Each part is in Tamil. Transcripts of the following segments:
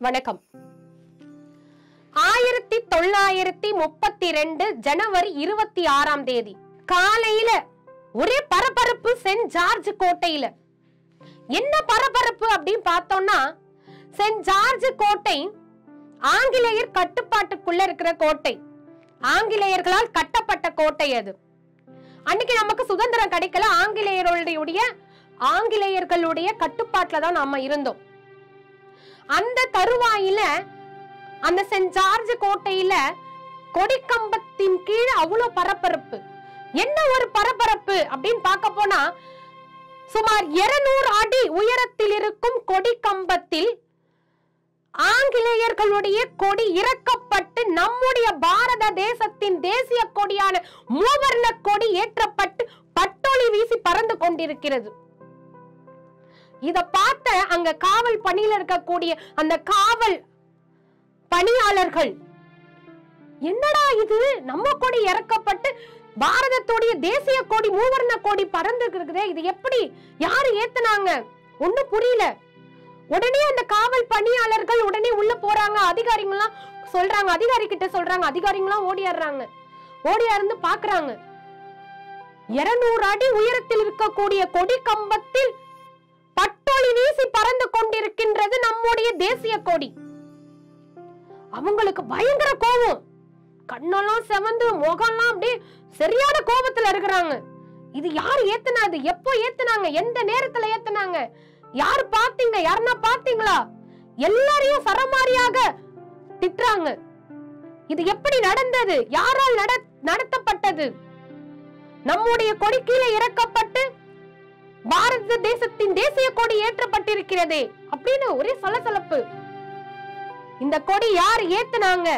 வணக்கம். ஆயிரத்தி தொள்ளாயிரத்தி முப்பத்தி ரெண்டு ஜனவரி இருபத்தி ஆறாம் தேதி காலையில ஒரே பரபரப்பு சென்ட் ஜார்ஜ் கோட்டையில. என்ன பரபரப்பு அப்படின்னு பார்த்தோம்னா சென்ட் ஜார்ஜ் கோட்டை ஆங்கிலேயர் கட்டுப்பாட்டுக்குள்ள இருக்கிற கோட்டை. ஆங்கிலேயர்களால் கட்டப்பட்ட கோட்டை அது. அன்னைக்கு நமக்கு சுதந்திரம் கிடைக்கல. ஆங்கிலேயர்களுடைய ஆங்கிலேயர்களுடைய கட்டுப்பாட்டுல தான் நாம இருந்தோம். அந்த தருவாயில அந்த சென்ட் ஜார்ஜ் கோட்டையில கொடிக்கம்பத்தின் கீழ் அவ்வளவு பரபரப்பு. என்ன ஒரு பரபரப்பு அப்படின்னு பார்க்க போனா சுமார் 200 அடி உயரத்தில் இருக்கும் கொடிக்கம்பத்தில் ஆங்கிலேயர்களுடைய கொடி இறக்கப்பட்டு நம்முடைய பாரத தேசத்தின் தேசிய கொடியான மூவர்ண கொடி ஏற்றப்பட்டு பட்டொளி வீசி பறந்து கொண்டிருக்கிறது. இத பார்த்த அங்க காவல் பணியில இருக்கக்கூடிய அந்த காவல் பணியாளர்கள் என்னடா இது? நம்ம கொடி இறக்கப்பட்டு பாரதத்துடைய தேசிய கொடி மூவர்ண கொடி பறந்து இருக்குதே இது எப்படி யாரு ஏத்துனாங்க? ஒண்ணும் புரியல. உடனே அந்த காவல் பணியாளர்கள் உடனே உள்ள போறாங்க. அதிகாரிங்களாம் சொல்றாங்க. அதிகாரி கிட்ட சொல்றாங்க அதிகாரிங்களாம் ஓடியாடுறாங்க ஓடியாருந்து பாக்குறாங்க. இருநூறு அடி உயரத்தில் இருக்கக்கூடிய கொடி கம்பத்தில் பட்டோலி வீசி பறந்து கொண்டிருக்கின்றது நம்முடைய தேசிய கொடி. அவங்களுக்கு பயங்கர கோபம். கண்ணெல்லாம் செவந்து முகம்லாம் அப்படியே சரியான கோபத்துல இருக்கிறாங்க. இது யார் ஏத்துனாது எப்போ ஏத்துனாங்க? எந்த நேரத்துல ஏத்துனாங்க? யார் பாத்தீங்க யாருன்னா பாத்தீங்களா எல்லாரையும் சரமாரியாக திட்டுறாங்க. இது எப்படி நடந்தது? யாரால் நட நடத்தப்பட்டது? நம்முடைய கொடி கீழே இறக்கப்பட்டு பாரத தேசத்தின் தேசிய கொடி ஏற்றப்பட்டிருக்கிறதே அப்படின்னு ஒரே சலசலப்பு. இந்த கொடி யார் ஏத்துனாங்க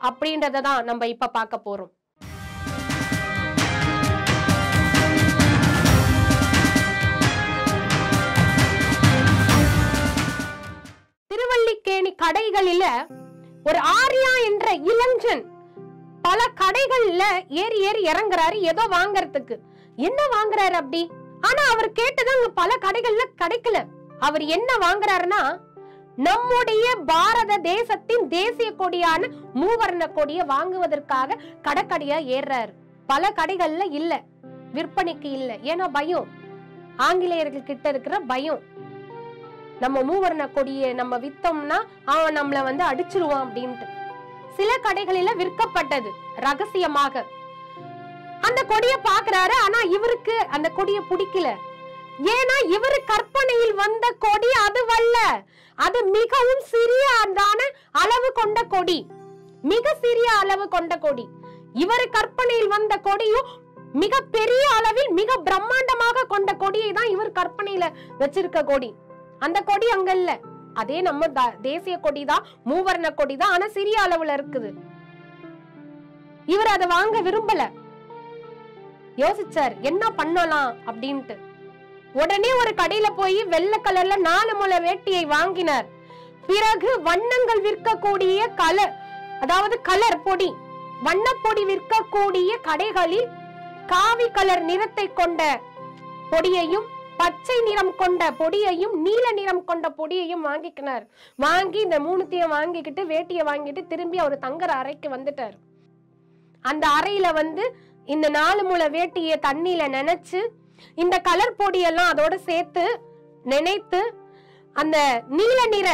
அப்படின்றத தான் நம்ம இப்ப பார்க்க போறோம். திருவல்லிக்கேணி கடைகளில ஒரு ஆர்யா என்ற இளஞ்சன் பல கடைகள்ல ஏறி ஏறி இறங்குறாரு ஏதோ வாங்குறதுக்கு. என்ன வாங்குறாரு அப்படி? ஆனா அவர் கேட்டது அங்க பல கடைகள்ல கிடைக்கல. அவர் என்ன வாங்குறாருன்னா நம்முடைய பாரத தேசத்தின் தேசிய கொடியான மூவர்ண கொடியை வாங்குவதற்காக கடக்கடியா ஏறுறாரு. பல கடைகள்ல இல்ல. விற்பனைக்கு இல்ல. ஏன்னா பயம். ஆங்கிலேயர்கள் கிட்ட இருக்கிற பயம். நம்ம மூவர்ண கொடியை நம்ம வித்தோம்னா அவன் நம்மள வந்து அடிச்சிருவான் அப்படின்ட்டு. சில கடைகளில விற்கப்பட்டது ரகசியமாக. அந்த கொடியை பாக்குறாரு ஆனா இவருக்கு அந்த கொடியை பிடிக்கல. ஏன்னா இவரு கற்பனையில் வந்த கொடி அதுவல்ல. அது மிகவும் சிறிய அதான அளவு கொண்ட கொடி. மிக சிறிய அளவு கொண்ட கொடி. இவர் கற்பனையில் வந்த கொடியும் மிக பெரிய அளவில் மிக பிரம்மாண்டமாக கொண்ட கொடியை தான் இவர் கற்பனையில வச்சிருக்க கொடி. அந்த கொடி அங்க இல்ல. அதே நம்ம தேசிய கொடி தான் மூவர்ண கொடி தான் ஆனா சிறிய அளவுல இருக்குது. இவர் அதை வாங்க விரும்பல. யோசிச்சார் என்ன பண்ணலாம்? அப்படின்ட்டு. உடனே ஒரு கடையில போய் வெள்ளை கலர்ல நாலு முளை வேட்டியை வாங்கினார். பிறகு வண்ணங்கள் விற்கக்கூடிய கலர் அதாவது கலர் பொடி வண்ணப்பொடி விற்கக்கூடிய கடைகளில் காவி கலர் நிறத்தை கொண்ட பொடியையும் பச்சை நிறம் கொண்ட பொடியையும் நீல நிறம் கொண்ட பொடியையும் வாங்கிக்கினார். வாங்கி இந்த மூணுத்தையும் வாங்கிக்கிட்டு வேட்டியை வாங்கிட்டு திரும்பி அவர் தங்குற அறைக்கு வந்துட்டார். அந்த அறையில வந்து இந்த நாலு முளை வேட்டியை தண்ணியில நினைச்சு இந்த கலர் பொடியெல்லாம் அதோட சேர்த்து நினைத்து அந்த நீல நிற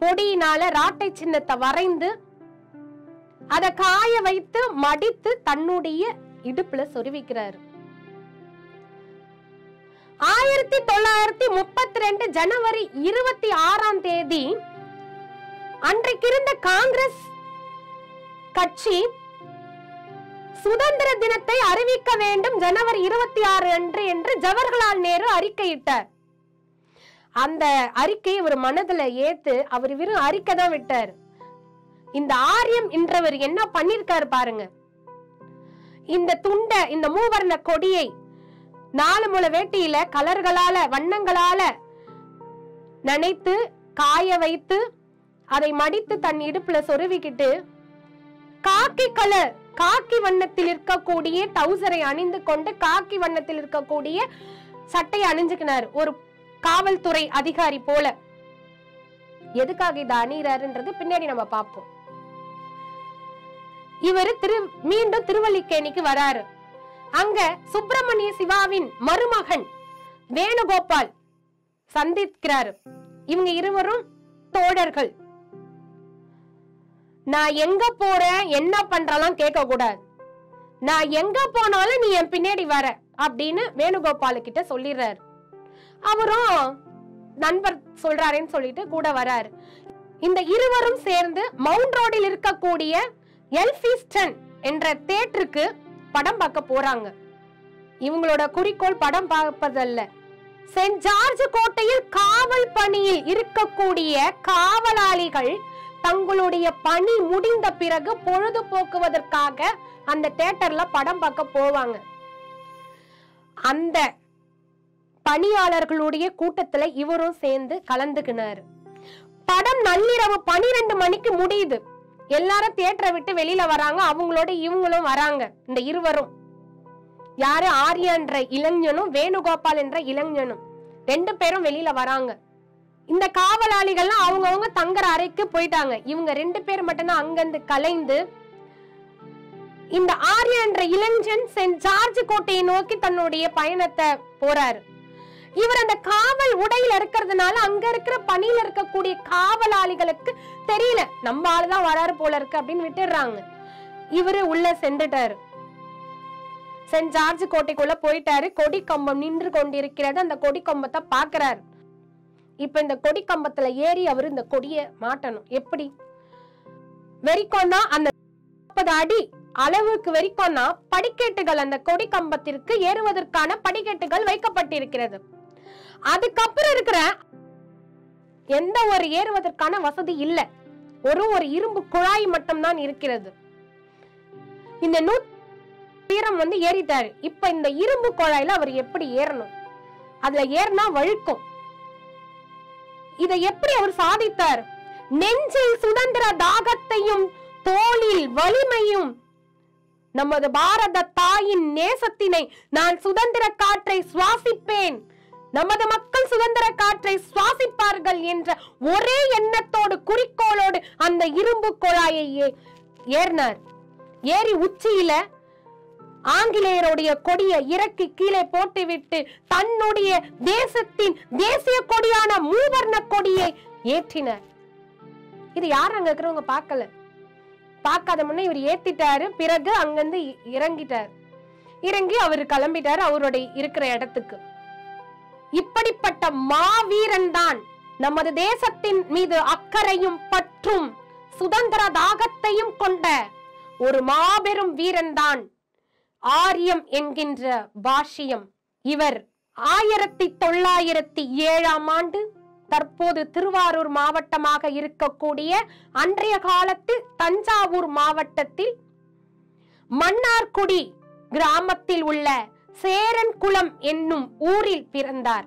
பொடியினால ராட்டை சின்னத்தை வரைந்து அதை காய வைத்து மடித்து தன்னுடைய இடுப்புல சொருவிக்கிறாரு. ஆயிரத்தி தொள்ளாயிரத்தி முப்பத்தி ரெண்டு ஜனவரி இருபத்தி ஆறாம் தேதி அன்றைக்கிருந்த காங்கிரஸ் கட்சி சுதந்திர தினத்தை அறிவிக்க வேண்டும் ஜனவரி இருபத்தி ஆறு அன்று என்று ஜவஹர்லால் நேரு அறிக்கையிட்டார். அந்த அறிக்கையை ஒரு மனதுல ஏத்து அவர் வெறும் அறிக்கை தான் விட்டார். இந்த ஆரியம் என்றவர் என்ன பண்ணிருக்காரு பாருங்க. இந்த துண்டை இந்த மூவர்ண கொடியை நாலு முளை வேட்டியில கலர்களால வண்ணங்களால நனைத்து காய வைத்து அதை மடித்து தன் இடுப்புல சொருவிக்கிட்டு காக்கி கலர் காக்கி வண்ணத்தில் இருக்கக்கூடிய டவுசரை அணிந்து கொண்டு காக்கி வண்ணத்தில் இருக்கக்கூடிய சட்டையை அணிஞ்சுக்கினார். ஒரு காவல்துறை அதிகாரி போல. எதுக்காக இதை அணிகிறாருன்றது பின்னாடி நம்ம பார்ப்போம். இவர் திரு மீண்டும் திருவல்லிக்கேணிக்கு வராரு. அங்க சுப்பிரமணிய சிவாவின் மருமகன் வேணுகோபால் சந்திக்கிறாரு. இவங்க இருவரும் தோழர்கள். நான் எங்க போறேன்? என்ன பண்றலாம் கேட்க கூடாது நான் எங்க போனாலும் நீ என் பின்னாடி வர அப்படின்னு வேணுகோபாலு கிட்ட சொல்லிடுறாரு. அவரும் நண்பர் சொல்றாருன்னு சொல்லிட்டு கூட வராரு. இந்த இருவரும் சேர்ந்து மவுண்ட் ரோடில் இருக்கக்கூடிய எல்பிஸ்டன் என்ற தேட்டருக்கு படம் பார்க்க போறாங்க. இவங்களோட குறிக்கோள் படம் பார்ப்பதல்ல. சென்ட் ஜார்ஜ் கோட்டையில் காவல் பணியில் இருக்கக்கூடிய காவலாளிகள் தங்களுடைய பணி முடிந்த பிறகு பொழுதுபோக்குவதற்காக அந்த தேட்டர்ல படம் பார்க்க போவாங்க. அந்த பணியாளர்களுடைய கூட்டத்துல இவரும் சேர்ந்து கலந்துக்கினாரு. படம் நள்ளிரவு பனிரெண்டு மணிக்கு முடியுது. எல்லாரும் தியேட்டரை விட்டு வெளியில வராங்க. அவங்களோட இவங்களும் வராங்க. இந்த இருவரும். யாரு? ஆர்யா என்ற இளைஞனும் வேணுகோபால் என்ற இளைஞனும். ரெண்டு பேரும் வெளியில வராங்க. இந்த காவலாளிகள்லாம் அவங்கவுங்க தங்குற அறைக்கு போயிட்டாங்க. இவங்க ரெண்டு பேர் மட்டும்தான் அங்கிருந்து கலைந்து இந்த ஆர்யா என்ற இளைஞன் சென்ட் ஜார்ஜ் கோட்டையை நோக்கி தன்னுடைய பயணத்தை போறாரு. இவர் அந்த காவல் உடையில இருக்கிறதுனால அங்க இருக்கிற பணியில இருக்கக்கூடிய காவலாளிகளுக்கு தெரியல. நம்ம ஆளுதான் வராரு போல இருக்கு அப்படின்னு விட்டுடுறாங்க. இவரு உள்ள சென்றுட்டாரு. சென்ட் ஜார்ஜ் கோட்டைக்குள்ள போயிட்டாரு. கொடி கம்பம் நின்று கொண்டிருக்கிறது. அந்த கொடி கம்பத்தை பாக்குறாரு இப்ப இந்த கொடி கம்பத்துல ஏறி அவர் இந்த கொடிய மாட்டணும். எப்படி? வெறிக்கோன்னா அந்த முப்பது அடி அளவுக்கு வெறிக்கோன்னா படிக்கட்டுகள் அந்த கொடி கம்பத்திற்கு ஏறுவதற்கான படிக்கட்டுகள் வைக்கப்பட்டிருக்கிறது. அதுக்கப்புறம் இருக்கிற எந்த ஒரு ஏறுவதற்கான வசதி இல்ல. ஒரு ஒரு இரும்பு குழாய் மட்டும்தான் இருக்கிறது. இந்த நூ தீரம் வந்து ஏறிட்டாரு. இப்ப இந்த இரும்பு குழாயில அவர் எப்படி ஏறணும்? அதுல ஏறினா வழுக்கும். இதை எப்படி அவர் சாதித்தார்? நெஞ்சில் சுதந்திர தாகத்தையும் தோளில் வலிமையும். நமது பாரத தாயின் நேசத்தினை நான் சுதந்திர காற்றை சுவாசிப்பேன். நமது மக்கள் சுதந்திர காற்றை சுவாசிப்பார்கள் என்ற ஒரே எண்ணத்தோடு குறிக்கோளோடு அந்த இரும்பு குழாயை ஏறினார். ஏறி உச்சியில ஆங்கிலேயருடைய கொடியை இறக்கி கீழே போட்டுவிட்டு தன்னுடைய தேசத்தின் தேசிய கொடியான மூவர்ண கொடியை ஏற்றினார். இது யார் அங்க இருக்கிறவங்க பார்க்கல? பார்க்காத முன்னே இவர் ஏத்திட்டாரு பிறகு அங்கிருந்து இ- இறங்கிட்டார். இறங்கி அவர் கிளம்பிட்டாரு அவருடைய இருக்கிற இடத்துக்கு. இப்படிப்பட்ட மாவீரன் தான் நமது தேசத்தின் மீது அக்கறையும் பற்றும் சுதந்திர தாகத்தையும் கொண்ட ஒரு மாபெரும் வீரன் தான் ஆரியம் என்கின்ற பாஷ்யம். இவர் ஆயிரத்தி தொள்ளாயிரத்தி ஏழாம் ஆண்டு தற்போது திருவாரூர் மாவட்டமாக இருக்கக்கூடிய அன்றைய காலத்தில் தஞ்சாவூர் மாவட்டத்தில் மன்னார்குடி கிராமத்தில் உள்ள சேரன்குளம் என்னும் ஊரில் பிறந்தார்.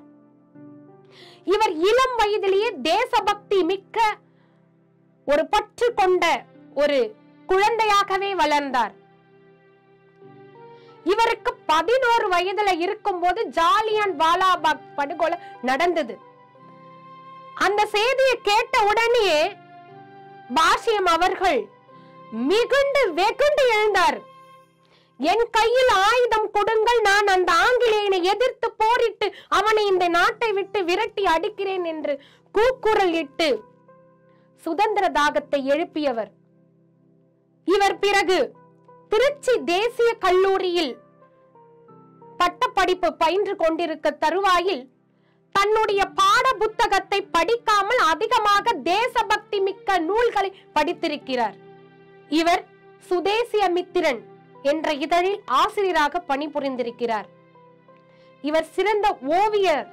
இவர் இளம் வயதிலேயே தேசபக்தி மிக்க ஒரு பற்று கொண்ட ஒரு குழந்தையாகவே வளர்ந்தார். இவருக்கு பதினோரு வயதுல இருக்கும்போது ஜாலியான் வாலாபாக் படுகொலை நடந்தது. அந்த செய்தியை கேட்ட உடனே பாஷ்யம் அவர்கள் மிகுண்டு வெகுண்டு எழுந்தார். என் கையில் ஆயுதம் கொடுங்கள் நான் அந்த ஆங்கிலேயனை எதிர்த்து போரிட்டு அவனை இந்த நாட்டை விட்டு விரட்டி அடிக்கிறேன் என்று கூக்குரல் இட்டு சுதந்திர தாகத்தை எழுப்பியவர். இவர் பிறகு திருச்சி தேசிய கல்லூரியில் பட்டப்படிப்பு பயின்று கொண்டிருக்க தருவாயில் தன்னுடைய பாட புத்தகத்தை படிக்காமல் அதிகமாக தேசபக்தி மிக்க நூல்களை படித்திருக்கிறார். இவர் சுதேசிய மித்திரன் என்ற இதழில் ஆசிரியராக பணிபுரிந்திருக்கிறார். இவர் சிறந்த ஓவியர்.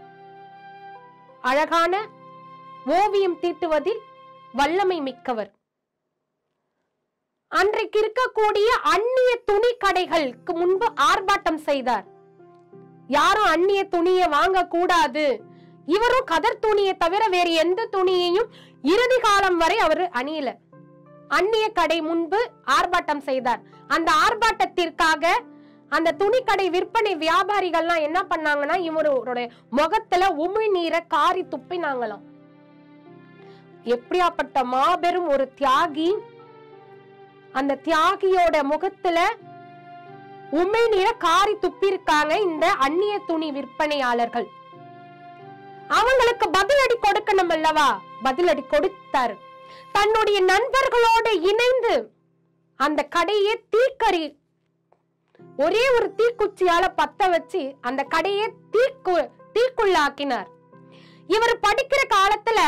அழகான ஓவியம் தீட்டுவதில் வல்லமை மிக்கவர். அன்றைக்கு இருக்கக்கூடிய அந்நிய துணி கடைகளுக்கு முன்பு ஆர்ப்பாட்டம் செய்தார். யாரும் அந்நிய துணியை வாங்க கூடாது. இவரும் கதர் துணியை தவிர வேறு எந்த துணியையும் இறுதி காலம் வரை அவர் அணியல. அந்நிய கடை முன்பு ஆர்ப்பாட்டம் செய்தார். அந்த ஆர்ப்பாட்டத்திற்காக அந்த துணிக்கடை விற்பனை வியாபாரிகள்லாம் என்ன பண்ணாங்கன்னா இவருடைய முகத்துல உமிழ்நீரை காரி துப்பினாங்களாம். எப்படியாப்பட்ட மாபெரும் ஒரு தியாகி அந்த தியாகியோட முகத்துல உண்மை நீர காரி துப்பிருக்காங்க இந்த அந்நிய துணி விற்பனையாளர்கள். அவங்களுக்கு பதிலடி கொடுக்கணும் அல்லவா? பதிலடி கொடுத்தாரு. தன்னுடைய நண்பர்களோடு இணைந்து அந்த கடையை தீக்கறி ஒரே ஒரு தீக்குச்சியால பத்த வச்சு அந்த கடையை தீக்கு தீக்குள்ளாக்கினார். இவர் படிக்கிற காலத்துல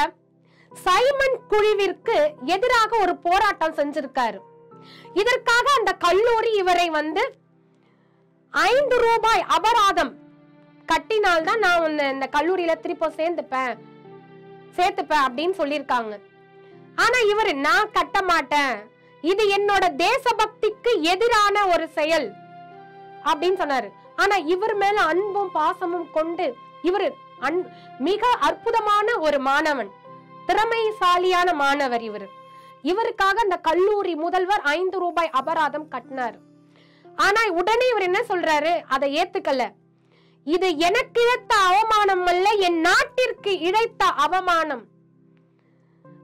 சைமன் குழுவிற்கு எதிராக ஒரு போராட்டம் செஞ்சிருக்காரு. இதற்காக அந்த கல்லூரி இவரை வந்து ஐந்து ரூபாய் அபராதம் கட்டினால்தான் நான் உன்னை இந்த கல்லூரியில திருப்ப சேர்ந்துப்பேன் சேர்த்துப்பேன் அப்படின்னு சொல்லியிருக்காங்க. ஆனா இவரு நான் கட்ட மாட்டேன். இது என்னோட தேசபக்திக்கு எதிரான ஒரு செயல் அப்படின்னு சொன்னாரு. ஆனா இவர் மேல அன்பும் பாசமும் கொண்டு இவர் அன் மிக அற்புதமான ஒரு மாணவன் திறமைசாலியான மாணவர் இவர். இவருக்காக அந்த கல்லூரி முதல்வர் ஐந்து ரூபாய் அபராதம் கட்டினார். ஆனா உடனே இவர் என்ன சொல்றாரு? அதை ஏத்துக்கல. இது எனக்கு இழைத்த அவமானம் அல்ல என் நாட்டிற்கு இழைத்த அவமானம்.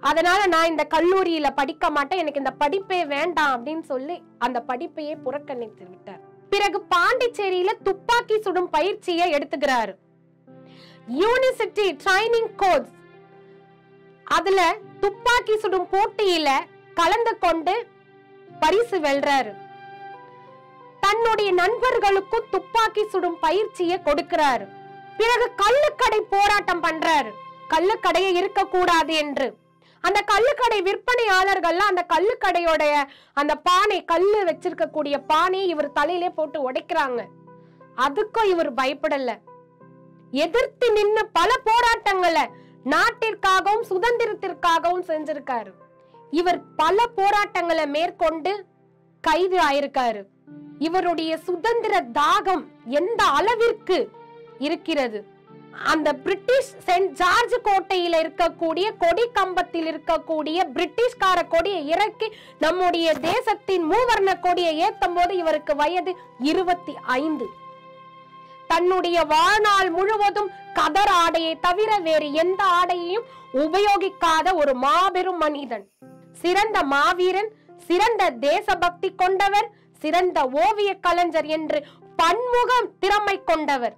அதனால நான் இந்த கல்லூரியில படிக்க மாட்டேன் எனக்கு இந்த படிப்பே வேண்டாம் அப்படின்னு சொல்லி அந்த படிப்பையே புறக்கணித்து விட்டார். பிறகு பாண்டிச்சேரியில துப்பாக்கி சுடும் பயிற்சியை எடுத்துக்கிறாரு. யூனிவர்சிட்டி ட்ரைனிங் கோர்ஸ் அதுல துப்பாக்கி சுடும் போட்டியில கலந்து கொண்டு பரிசு வெல்றாரு. தன்னுடைய நண்பர்களுக்கும் துப்பாக்கி சுடும் பயிற்சியை கொடுக்கிறாரு. பிறகு கள்ளுக்கடை போராட்டம் பண்றாரு. கள்ளுக்கடையை இருக்கக்கூடாது என்று. அந்த கள்ளுக்கடை விற்பனையாளர்கள்லாம் அந்த கள்ளுக்கடையோடைய அந்த பானை கல்லு வச்சிருக்கக்கூடிய பானையை இவர் தலையிலே போட்டு உடைக்கிறாங்க. அதுக்கும் இவர் பயப்படல. எதிர்த்து நின்று பல போராட்டங்களை நாட்டிற்காகவும் சுதந்திரத்திற்காகவும் செஞ்சிருக்காரு. இவர் பல போராட்டங்களை மேற்கொண்டு கைது ஆயிருக்காரு. இவருடைய சுதந்திர தாகம் எந்த அளவிற்கு இருக்கிறது? அந்த பிரிட்டிஷ் சென்ட் ஜார்ஜ் கோட்டையில இருக்கக்கூடிய கொடி கம்பத்தில் இருக்கக்கூடிய பிரிட்டிஷ்கார கொடியை இறக்கி நம்முடைய தேசத்தின் மூவர்ண கொடியை ஏத்தும் போது இவருக்கு வயது இருபத்தி ஐந்து. தன்னுடைய வாழ்நாள் முழுவதும் கதர் ஆடையை தவிர வேறு எந்த ஆடையையும் உபயோகிக்காத ஒரு மாபெரும் மனிதன். சிறந்த மாவீரன் சிறந்த தேசபக்தி கொண்டவர் சிறந்த ஓவிய கலைஞர் என்று பன்முகம் திறமை கொண்டவர்.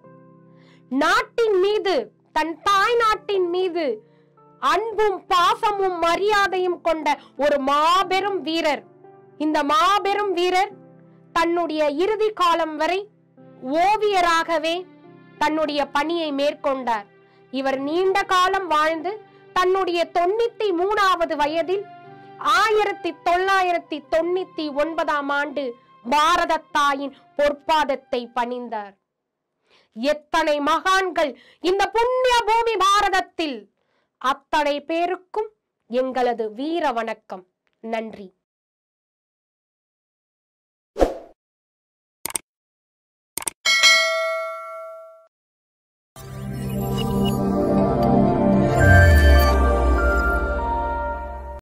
நாட்டின் மீது தன் தாய் நாட்டின் மீது அன்பும் பாசமும் மரியாதையும் கொண்ட ஒரு மாபெரும் வீரர். இந்த மாபெரும் வீரர் தன்னுடைய இறுதி காலம் வரை ஓவியராகவே தன்னுடைய பணியை மேற்கொண்டார். இவர் நீண்ட காலம் வாழ்ந்து தன்னுடைய தொண்ணூத்தி மூணாவது வயதில் ஆயிரத்தி தொள்ளாயிரத்தி தொண்ணூத்தி ஒன்பதாம் ஆண்டு பாரத தாயின் பொற்பாதத்தை பணிந்தார். எத்தனை மகான்கள் இந்த புண்ணிய பூமி பாரதத்தில்! அத்தனை பேருக்கும் எங்களது வீர வணக்கம். நன்றி.